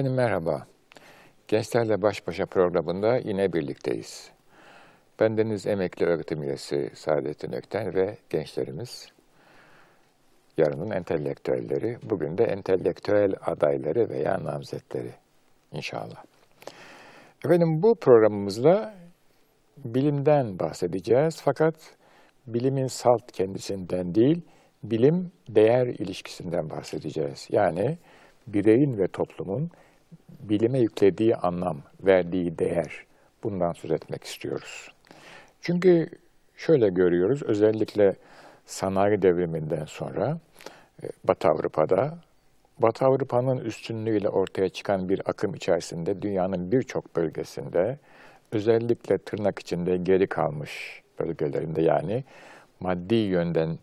Efendim merhaba. Gençlerle Baş Başa programında yine birlikteyiz. Bendeniz emekli öğretim üyesi Saadettin Ökten ve gençlerimiz yarının entelektüelleri, bugün de entelektüel adayları veya namzetleri inşallah. Efendim bu programımızda bilimden bahsedeceğiz fakat bilimin salt kendisinden değil, bilim değer ilişkisinden bahsedeceğiz. Yani bireyin ve toplumun bilime yüklediği anlam, verdiği değer bundan söz etmek istiyoruz. Çünkü şöyle görüyoruz özellikle sanayi devriminden sonra e, Batı Avrupa'da Batı Avrupa'nın üstünlüğüyle ortaya çıkan bir akım içerisinde dünyanın birçok bölgesinde özellikle tırnak içinde geri kalmış bölgelerinde yani maddi yönden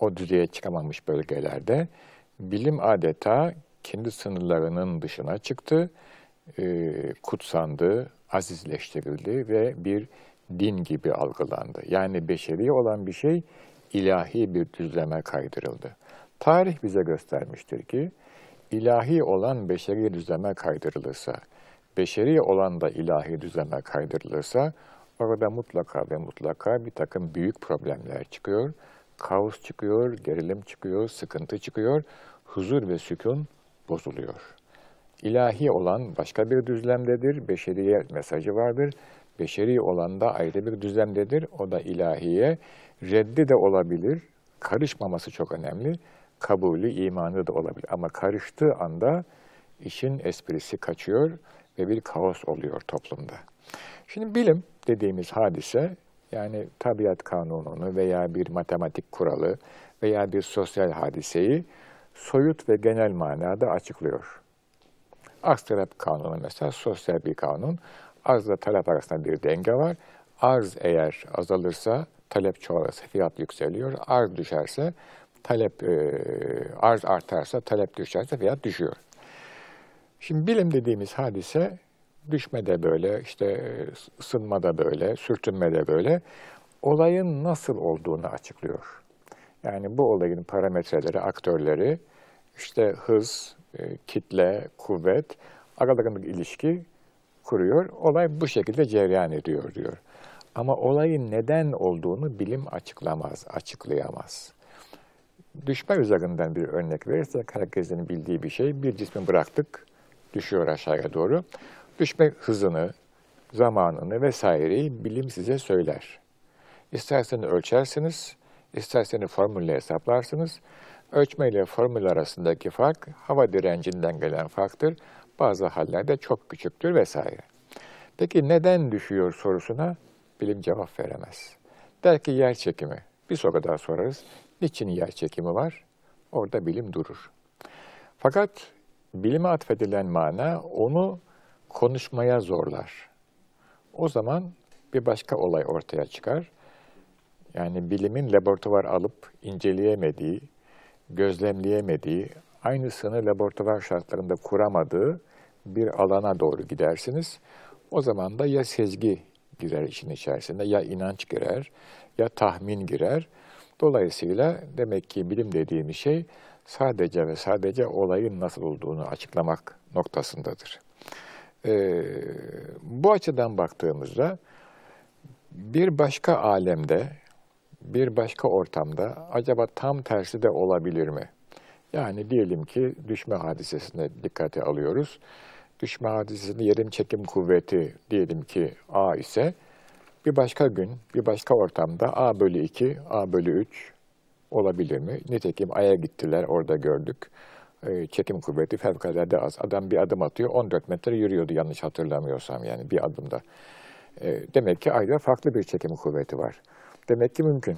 o düzeye çıkamamış bölgelerde bilim adeta kendi sınırlarının dışına çıktı, e, kutsandı, azizleştirildi ve bir din gibi algılandı. Yani beşeri olan bir şey ilahi bir düzleme kaydırıldı. Tarih bize göstermiştir ki ilahi olan beşeri düzleme kaydırılırsa, beşeri olan da ilahi düzleme kaydırılırsa orada mutlaka ve mutlaka bir takım büyük problemler çıkıyor. Kaos çıkıyor, gerilim çıkıyor, sıkıntı çıkıyor, huzur ve sükun bozuluyor. İlahi olan başka bir düzlemdedir, beşeriye mesajı vardır. Beşeri olan da ayrı bir düzlemdedir, o da ilahiye. Reddi de olabilir, karışmaması çok önemli. Kabulü, imanı da olabilir. Ama karıştığı anda işin esprisi kaçıyor ve bir kaos oluyor toplumda. Şimdi bilim dediğimiz hadise, yani tabiat kanununu veya bir matematik kuralı veya bir sosyal hadiseyi soyut ve genel manada açıklıyor. Arz talep kanunu mesela sosyal bir kanun. Arzla talep arasında bir denge var. Arz eğer azalırsa, talep çoğalırsa fiyat yükseliyor. Arz düşerse, talep e, arz artarsa, talep düşerse fiyat düşüyor. Şimdi bilim dediğimiz hadise düşme de böyle, işte ısınma da böyle, sürtünme de böyle. Olayın nasıl olduğunu açıklıyor. Yani bu olayın parametreleri, aktörleri, işte hız, e, kitle, kuvvet, aralarındaki ilişki kuruyor. Olay bu şekilde cereyan ediyor diyor. Ama olayın neden olduğunu bilim açıklamaz, açıklayamaz. Düşme üzerinden bir örnek verirsek herkesin bildiği bir şey. Bir cismi bıraktık, düşüyor aşağıya doğru. Düşme hızını, zamanını vesaireyi bilim size söyler. İsterseniz ölçersiniz, isterseniz formülle hesaplarsınız. Ölçme ile formül arasındaki fark hava direncinden gelen farktır. Bazı hallerde çok küçüktür vesaire. Peki neden düşüyor sorusuna bilim cevap veremez. Der ki yer çekimi. Bir soru daha sorarız. Niçin yer çekimi var? Orada bilim durur. Fakat bilime atfedilen mana onu konuşmaya zorlar. O zaman bir başka olay ortaya çıkar. Yani bilimin laboratuvar alıp inceleyemediği, gözlemleyemediği, aynısını laboratuvar şartlarında kuramadığı bir alana doğru gidersiniz. O zaman da ya sezgi girer işin içerisinde, ya inanç girer, ya tahmin girer. Dolayısıyla demek ki bilim dediğimiz şey sadece ve sadece olayın nasıl olduğunu açıklamak noktasındadır. Ee, bu açıdan baktığımızda bir başka alemde, bir başka ortamda acaba tam tersi de olabilir mi? Yani diyelim ki düşme hadisesine dikkate alıyoruz. Düşme hadisesinin yerim çekim kuvveti diyelim ki A ise bir başka gün, bir başka ortamda A bölü 2, A bölü 3 olabilir mi? Nitekim Ay'a gittiler, orada gördük. Ee, çekim kuvveti fevkalade az. Adam bir adım atıyor, 14 metre yürüyordu yanlış hatırlamıyorsam yani bir adımda. Ee, demek ki Ay'da farklı bir çekim kuvveti var. Demek ki mümkün.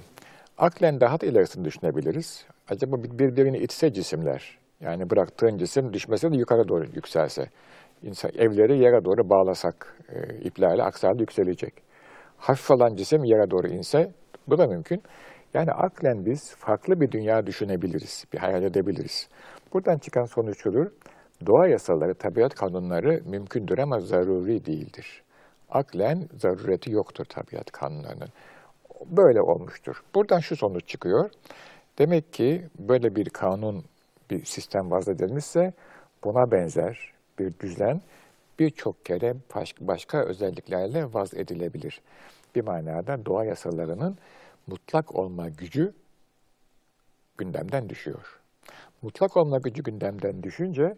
Aklen daha da ilerisini düşünebiliriz. Acaba birbirini itse cisimler, yani bıraktığın cisim düşmese de yukarı doğru yükselse, insan, evleri yere doğru bağlasak, e, iplerle aksalı yükselecek. Hafif olan cisim yere doğru inse, bu da mümkün. Yani aklen biz farklı bir dünya düşünebiliriz, bir hayal edebiliriz. Buradan çıkan sonuç şudur, doğa yasaları, tabiat kanunları mümkündür ama zaruri değildir. Aklen zarureti yoktur tabiat kanunlarının böyle olmuştur. Buradan şu sonuç çıkıyor. Demek ki böyle bir kanun, bir sistem vaz edilmişse buna benzer bir düzen birçok kere başka özelliklerle vaz edilebilir. Bir manada doğa yasalarının mutlak olma gücü gündemden düşüyor. Mutlak olma gücü gündemden düşünce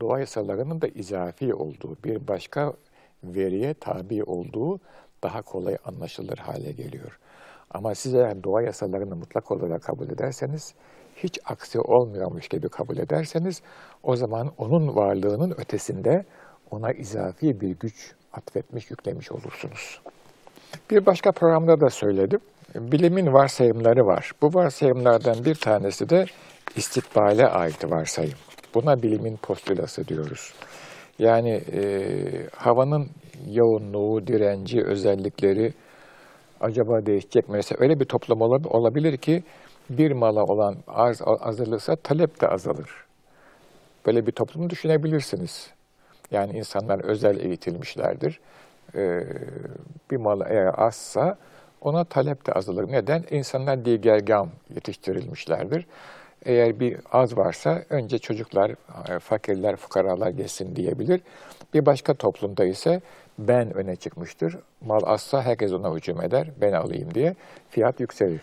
doğa yasalarının da izafi olduğu, bir başka veriye tabi olduğu daha kolay anlaşılır hale geliyor. Ama siz eğer doğa yasalarını mutlak olarak kabul ederseniz, hiç aksi olmuyormuş gibi kabul ederseniz, o zaman onun varlığının ötesinde ona izafi bir güç atfetmiş, yüklemiş olursunuz. Bir başka programda da söyledim. Bilimin varsayımları var. Bu varsayımlardan bir tanesi de istikbale ait varsayım. Buna bilimin postülası diyoruz. Yani e, havanın yoğunluğu, direnci, özellikleri acaba değişecek mi? Mesela öyle bir toplum olabilir ki bir mala olan arz azalırsa talep de azalır. Böyle bir toplumu düşünebilirsiniz. Yani insanlar özel eğitilmişlerdir. Ee, bir mal eğer azsa ona talep de azalır. Neden? İnsanlar digergam yetiştirilmişlerdir. Eğer bir az varsa önce çocuklar, e, fakirler, fukaralar geçsin diyebilir. Bir başka toplumda ise ben öne çıkmıştır. Mal azsa herkes ona hücum eder, ben alayım diye fiyat yükselir.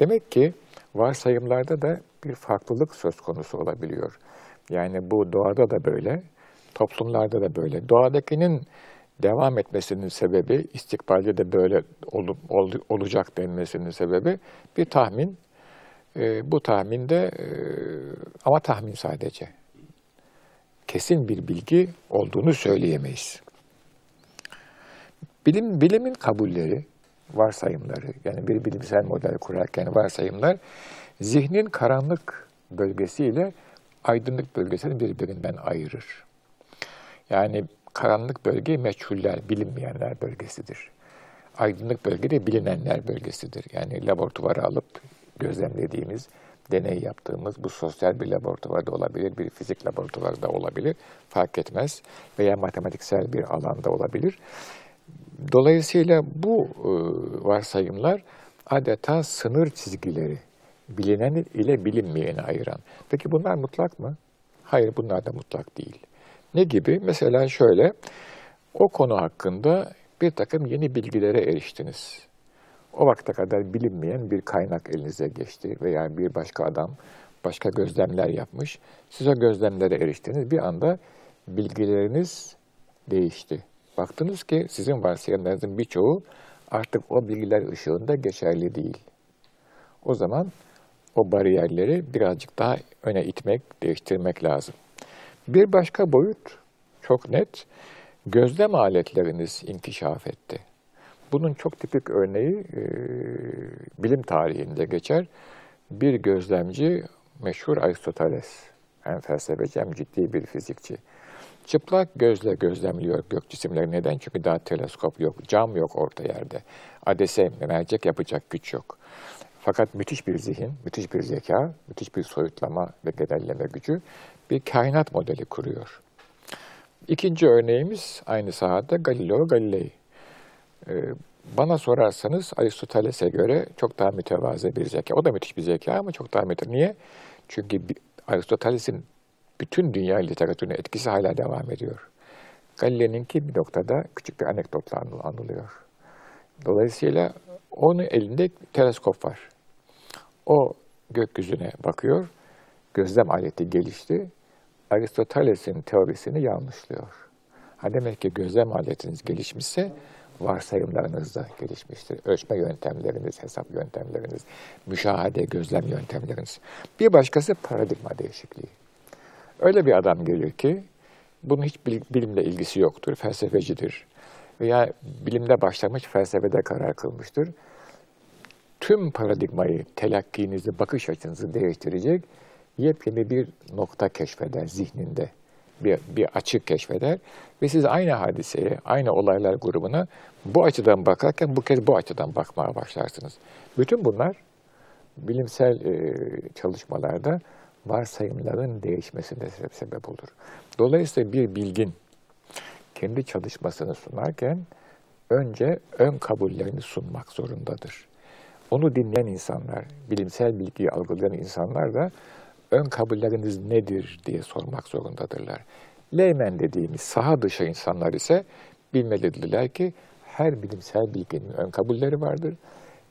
Demek ki varsayımlarda da bir farklılık söz konusu olabiliyor. Yani bu doğada da böyle, toplumlarda da böyle. Doğadakinin devam etmesinin sebebi, istikbalde de böyle olup, ol, olacak denmesinin sebebi bir tahmin. E, bu tahminde e, ama tahmin sadece. Kesin bir bilgi olduğunu söyleyemeyiz. Bilim, bilimin kabulleri, varsayımları, yani bir bilimsel model kurarken varsayımlar, zihnin karanlık bölgesiyle aydınlık bölgesini birbirinden ayırır. Yani karanlık bölge meçhuller, bilinmeyenler bölgesidir. Aydınlık bölge de bilinenler bölgesidir. Yani laboratuvara alıp gözlemlediğimiz, deney yaptığımız bu sosyal bir laboratuvarda olabilir, bir fizik laboratuvarda olabilir, fark etmez veya matematiksel bir alanda olabilir. Dolayısıyla bu e, varsayımlar adeta sınır çizgileri, bilinen ile bilinmeyeni ayıran. Peki bunlar mutlak mı? Hayır bunlar da mutlak değil. Ne gibi? Mesela şöyle, o konu hakkında bir takım yeni bilgilere eriştiniz. O vakte kadar bilinmeyen bir kaynak elinize geçti veya bir başka adam başka gözlemler yapmış. Siz o gözlemlere eriştiniz. Bir anda bilgileriniz değişti. Baktınız ki sizin varsayımlarınızın birçoğu artık o bilgiler ışığında geçerli değil. O zaman o bariyerleri birazcık daha öne itmek, değiştirmek lazım. Bir başka boyut çok net, gözlem aletleriniz inkişaf etti. Bunun çok tipik örneği e, bilim tarihinde geçer. Bir gözlemci meşhur Aristoteles, hem felsefeci hem ciddi bir fizikçi. Çıplak gözle gözlemliyor gök cisimleri. Neden? Çünkü daha teleskop yok, cam yok orta yerde. Adese, mercek yapacak güç yok. Fakat müthiş bir zihin, müthiş bir zeka, müthiş bir soyutlama ve genelleme gücü bir kainat modeli kuruyor. İkinci örneğimiz aynı sahada Galileo Galilei. Ee, bana sorarsanız Aristoteles'e göre çok daha mütevazı bir zeka. O da müthiş bir zeka ama çok daha mütevazı. Niye? Çünkü Aristoteles'in bütün dünya literatürüne etkisi hala devam ediyor. Galileo'nunki bir noktada küçük bir anekdotla anılıyor. Dolayısıyla onun elinde teleskop var. O gökyüzüne bakıyor, gözlem aleti gelişti. Aristoteles'in teorisini yanlışlıyor. Ha demek ki gözlem aletiniz gelişmişse varsayımlarınız da gelişmiştir. Ölçme yöntemleriniz, hesap yöntemleriniz, müşahede, gözlem yöntemleriniz. Bir başkası paradigma değişikliği. Öyle bir adam gelir ki bunun hiç bilimle ilgisi yoktur, felsefecidir veya bilimde başlamış, felsefede karar kılmıştır. Tüm paradigmayı, telakkinizi, bakış açınızı değiştirecek yepyeni bir nokta keşfeder zihninde. Bir, bir açık keşfeder ve siz aynı hadiseye, aynı olaylar grubuna bu açıdan bakarken bu kez bu açıdan bakmaya başlarsınız. Bütün bunlar bilimsel e, çalışmalarda varsayımların değişmesine sebep olur. Dolayısıyla bir bilgin kendi çalışmasını sunarken önce ön kabullerini sunmak zorundadır. Onu dinleyen insanlar, bilimsel bilgiyi algılayan insanlar da ön kabulleriniz nedir diye sormak zorundadırlar. Leymen dediğimiz saha dışı insanlar ise bilmelidirler ki her bilimsel bilginin ön kabulleri vardır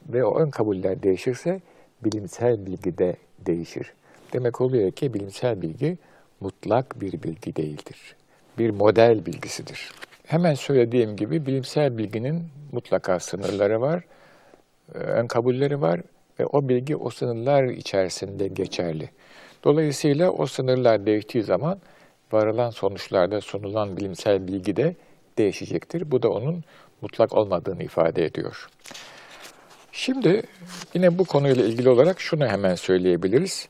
ve o ön kabuller değişirse bilimsel bilgi de değişir. Demek oluyor ki bilimsel bilgi mutlak bir bilgi değildir. Bir model bilgisidir. Hemen söylediğim gibi bilimsel bilginin mutlaka sınırları var, e, ön kabulleri var ve o bilgi o sınırlar içerisinde geçerli. Dolayısıyla o sınırlar değiştiği zaman varılan sonuçlarda sunulan bilimsel bilgi de değişecektir. Bu da onun mutlak olmadığını ifade ediyor. Şimdi yine bu konuyla ilgili olarak şunu hemen söyleyebiliriz.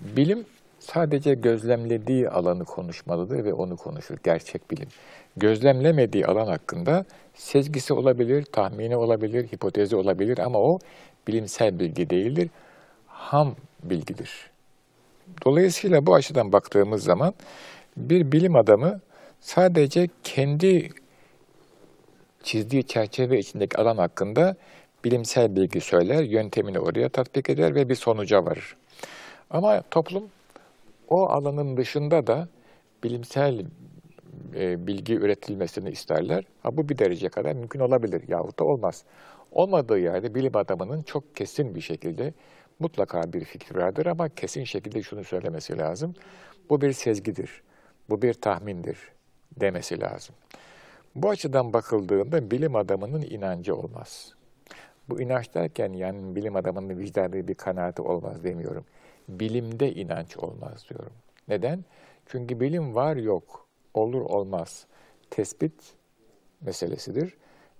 Bilim sadece gözlemlediği alanı konuşmalıdır ve onu konuşur. Gerçek bilim. Gözlemlemediği alan hakkında sezgisi olabilir, tahmini olabilir, hipotezi olabilir ama o bilimsel bilgi değildir. Ham bilgidir. Dolayısıyla bu açıdan baktığımız zaman bir bilim adamı sadece kendi çizdiği çerçeve içindeki alan hakkında bilimsel bilgi söyler, yöntemini oraya tatbik eder ve bir sonuca varır. Ama toplum o alanın dışında da bilimsel e, bilgi üretilmesini isterler. Ha, bu bir derece kadar mümkün olabilir yahut da olmaz. Olmadığı yerde bilim adamının çok kesin bir şekilde mutlaka bir fikri vardır ama kesin şekilde şunu söylemesi lazım. Bu bir sezgidir, bu bir tahmindir demesi lazım. Bu açıdan bakıldığında bilim adamının inancı olmaz. Bu inanç derken yani bilim adamının vicdanı bir kanaati olmaz demiyorum. Bilimde inanç olmaz diyorum. Neden? Çünkü bilim var yok, olur olmaz. Tespit meselesidir.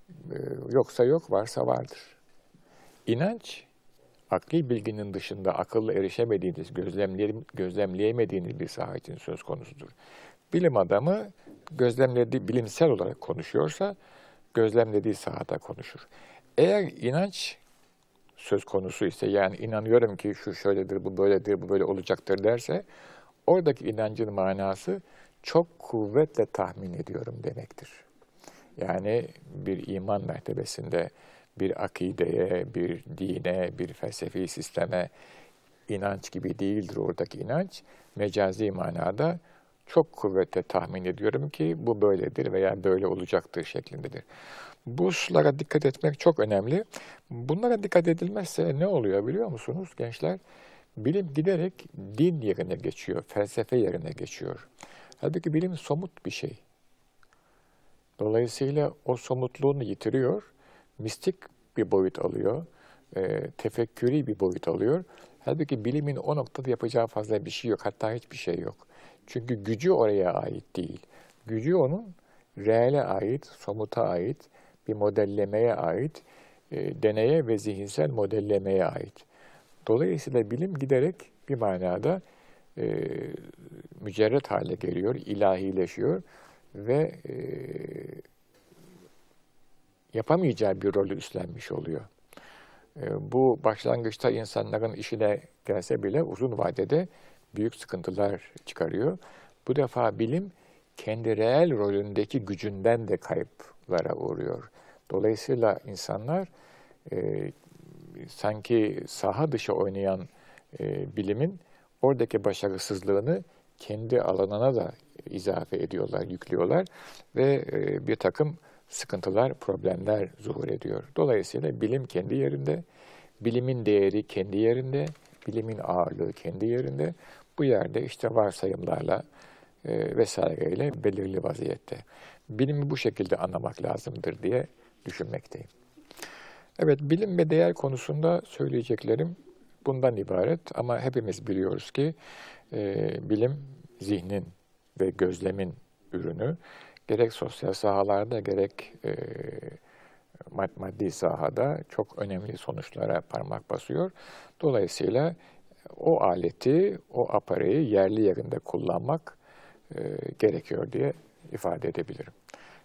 Ee, yoksa yok, varsa vardır. İnanç, akli bilginin dışında akılla erişemediğiniz, gözlemleyemediğiniz bir saha için söz konusudur. Bilim adamı gözlemlediği, bilimsel olarak konuşuyorsa gözlemlediği sahada konuşur. Eğer inanç söz konusu ise yani inanıyorum ki şu şöyledir, bu böyledir, bu böyle olacaktır derse oradaki inancın manası çok kuvvetle tahmin ediyorum demektir. Yani bir iman mertebesinde bir akideye, bir dine, bir felsefi sisteme inanç gibi değildir oradaki inanç. Mecazi manada çok kuvvetle tahmin ediyorum ki bu böyledir veya böyle olacaktır şeklindedir. Bu hususlara dikkat etmek çok önemli. Bunlara dikkat edilmezse ne oluyor biliyor musunuz gençler? Bilim giderek din yerine geçiyor, felsefe yerine geçiyor. Halbuki bilim somut bir şey. Dolayısıyla o somutluğunu yitiriyor, mistik bir boyut alıyor, e, tefekkürü bir boyut alıyor. Halbuki bilimin o noktada yapacağı fazla bir şey yok, hatta hiçbir şey yok. Çünkü gücü oraya ait değil. Gücü onun reale ait, somuta ait, bir modellemeye ait, e, deneye ve zihinsel modellemeye ait. Dolayısıyla bilim giderek bir manada e, mücerret hale geliyor, ilahileşiyor ve e, yapamayacağı bir rolü üstlenmiş oluyor. E, bu başlangıçta insanların işine gelse bile uzun vadede büyük sıkıntılar çıkarıyor. Bu defa bilim kendi reel rolündeki gücünden de kayıplara uğruyor. Dolayısıyla insanlar e, sanki saha dışı oynayan e, bilimin oradaki başarısızlığını kendi alanına da izafe ediyorlar, yüklüyorlar ve e, bir takım sıkıntılar, problemler zuhur ediyor. Dolayısıyla bilim kendi yerinde, bilimin değeri kendi yerinde, bilimin ağırlığı kendi yerinde. Bu yerde işte varsayımlarla e, vesaireyle belirli vaziyette. Bilimi bu şekilde anlamak lazımdır diye düşünmekteyim. Evet, bilim ve değer konusunda söyleyeceklerim bundan ibaret ama hepimiz biliyoruz ki e, bilim zihnin ve gözlemin ürünü. Gerek sosyal sahalarda gerek e, maddi sahada çok önemli sonuçlara parmak basıyor. Dolayısıyla o aleti, o apareyi yerli yerinde kullanmak e, gerekiyor diye ifade edebilirim.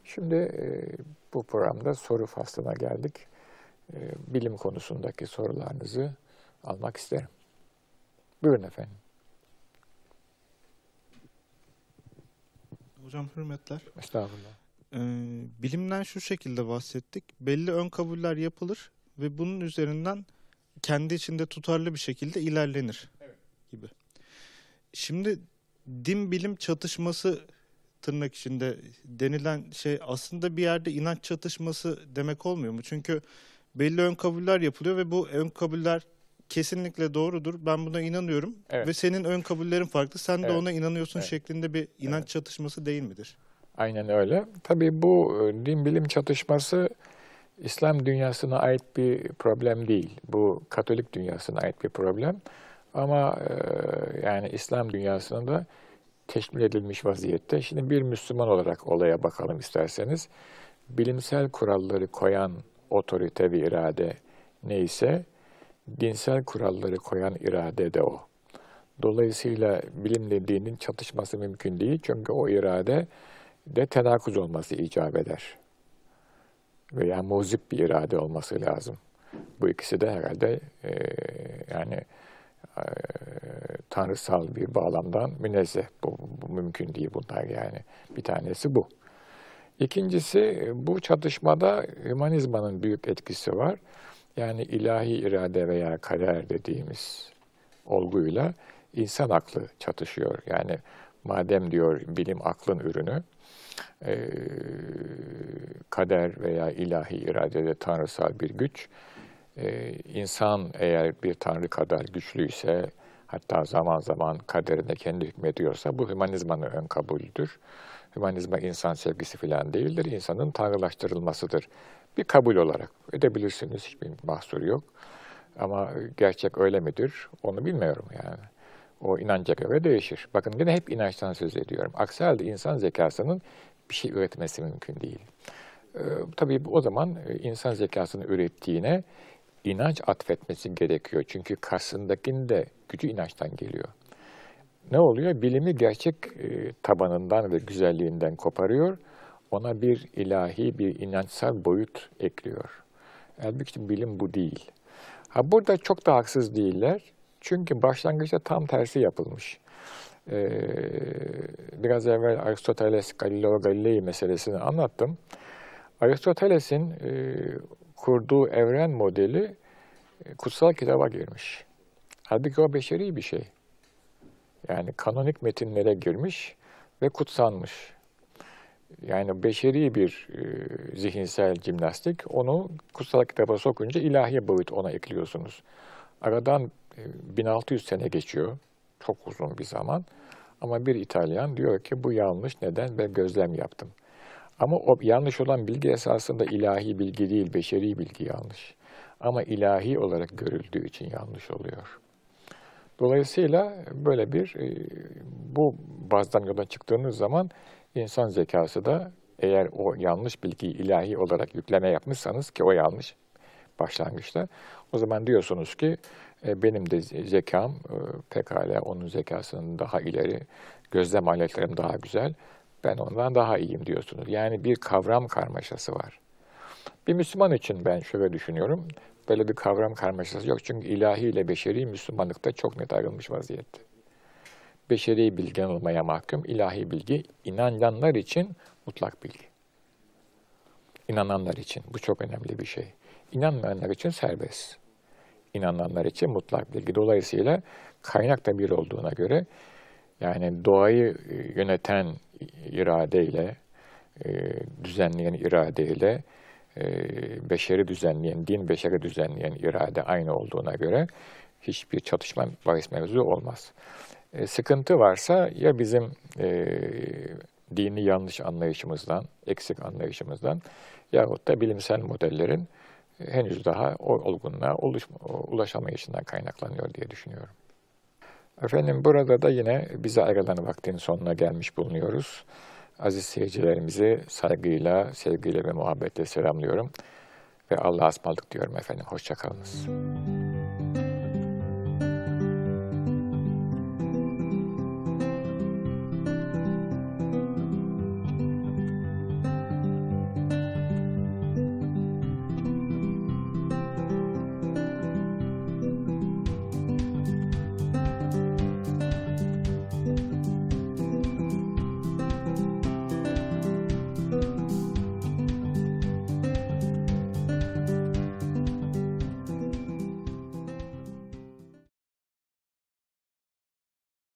Şimdi e, bu programda soru faslına geldik. E, bilim konusundaki sorularınızı almak isterim. Buyurun efendim. Hocam hürmetler. Estağfurullah. Ee, bilimden şu şekilde bahsettik. Belli ön kabuller yapılır ve bunun üzerinden kendi içinde tutarlı bir şekilde ilerlenir evet. gibi. Şimdi din bilim çatışması tırnak içinde denilen şey aslında bir yerde inanç çatışması demek olmuyor mu? Çünkü belli ön kabuller yapılıyor ve bu ön kabuller kesinlikle doğrudur. Ben buna inanıyorum Evet. ve senin ön kabullerin farklı. Sen de Evet. ona inanıyorsun Evet. şeklinde bir inanç çatışması değil midir? Aynen öyle. Tabii bu e, din bilim çatışması İslam dünyasına ait bir problem değil. Bu Katolik dünyasına ait bir problem. Ama e, yani İslam dünyasında teşmil edilmiş vaziyette. Şimdi bir Müslüman olarak olaya bakalım isterseniz. Bilimsel kuralları koyan otorite ve irade neyse, dinsel kuralları koyan irade de o. Dolayısıyla bilimle dinin çatışması mümkün değil. Çünkü o irade de tenakuz olması icap eder. Veya muzip bir irade olması lazım. Bu ikisi de herhalde e, yani e, tanrısal bir bağlamdan münezzeh. Bu, bu mümkün değil bunlar yani. Bir tanesi bu. İkincisi bu çatışmada hümanizmanın büyük etkisi var. Yani ilahi irade veya kader dediğimiz olguyla insan aklı çatışıyor. Yani madem diyor bilim aklın ürünü, e, kader veya ilahi iradede tanrısal bir güç, e, insan eğer bir tanrı kadar güçlüyse, hatta zaman zaman kaderine kendi hükmediyorsa bu hümanizmanın ön kabulüdür. Hümanizma insan sevgisi falan değildir, insanın tanrılaştırılmasıdır. Bir kabul olarak edebilirsiniz, hiçbir mahsur yok. Ama gerçek öyle midir onu bilmiyorum yani. O inanca göre değişir. Bakın yine hep inançtan söz ediyorum. Aksi halde insan zekasının bir şey üretmesi mümkün değil. Ee, tabii o zaman e, insan zekasını ürettiğine inanç atfetmesi gerekiyor. Çünkü karşısındakinin de gücü inançtan geliyor. Ne oluyor? Bilimi gerçek e, tabanından ve güzelliğinden koparıyor. Ona bir ilahi, bir inançsal boyut ekliyor. Halbuki bilim bu değil. Ha burada çok da haksız değiller. Çünkü başlangıçta tam tersi yapılmış. Ee, biraz evvel Aristoteles Galileo Galilei meselesini anlattım. Aristoteles'in e, kurduğu evren modeli e, kutsal kitaba girmiş. Halbuki o beşeri bir şey. Yani kanonik metinlere girmiş ve kutsanmış. Yani beşeri bir e, zihinsel jimnastik. Onu kutsal kitaba sokunca ilahi boyut ona ekliyorsunuz. Aradan e, 1600 sene geçiyor. Çok uzun bir zaman. Ama bir İtalyan diyor ki bu yanlış. Neden? Ben gözlem yaptım. Ama o yanlış olan bilgi esasında ilahi bilgi değil, beşeri bilgi yanlış. Ama ilahi olarak görüldüğü için yanlış oluyor. Dolayısıyla böyle bir e, bu bazdan yola çıktığınız zaman insan zekası da eğer o yanlış bilgiyi ilahi olarak yükleme yapmışsanız ki o yanlış başlangıçta o zaman diyorsunuz ki e, benim de zekam e, pekala onun zekasının daha ileri, gözlem aletlerim daha güzel, ben ondan daha iyiyim diyorsunuz. Yani bir kavram karmaşası var. Bir Müslüman için ben şöyle düşünüyorum, böyle bir kavram karmaşası yok. Çünkü ilahi ile beşeri Müslümanlıkta çok net ayrılmış vaziyette. Beşeri bilgi yanılmaya mahkum, ilahi bilgi inananlar için mutlak bilgi. İnananlar için, bu çok önemli bir şey. İnanmayanlar için serbest. İnananlar için mutlak bilgi. Dolayısıyla kaynak da bir olduğuna göre yani doğayı yöneten iradeyle, düzenleyen iradeyle, beşeri düzenleyen, din beşeri düzenleyen irade aynı olduğuna göre hiçbir çatışma bahis mevzu olmaz. sıkıntı varsa ya bizim dini yanlış anlayışımızdan, eksik anlayışımızdan yahut da bilimsel modellerin henüz daha o olgunluğa ulaşamayışından kaynaklanıyor diye düşünüyorum. Efendim burada da yine bize ayrılan vaktin sonuna gelmiş bulunuyoruz. Aziz seyircilerimizi saygıyla, sevgiyle ve muhabbetle selamlıyorum. Ve Allah'a ısmarladık diyorum efendim. Hoşçakalınız.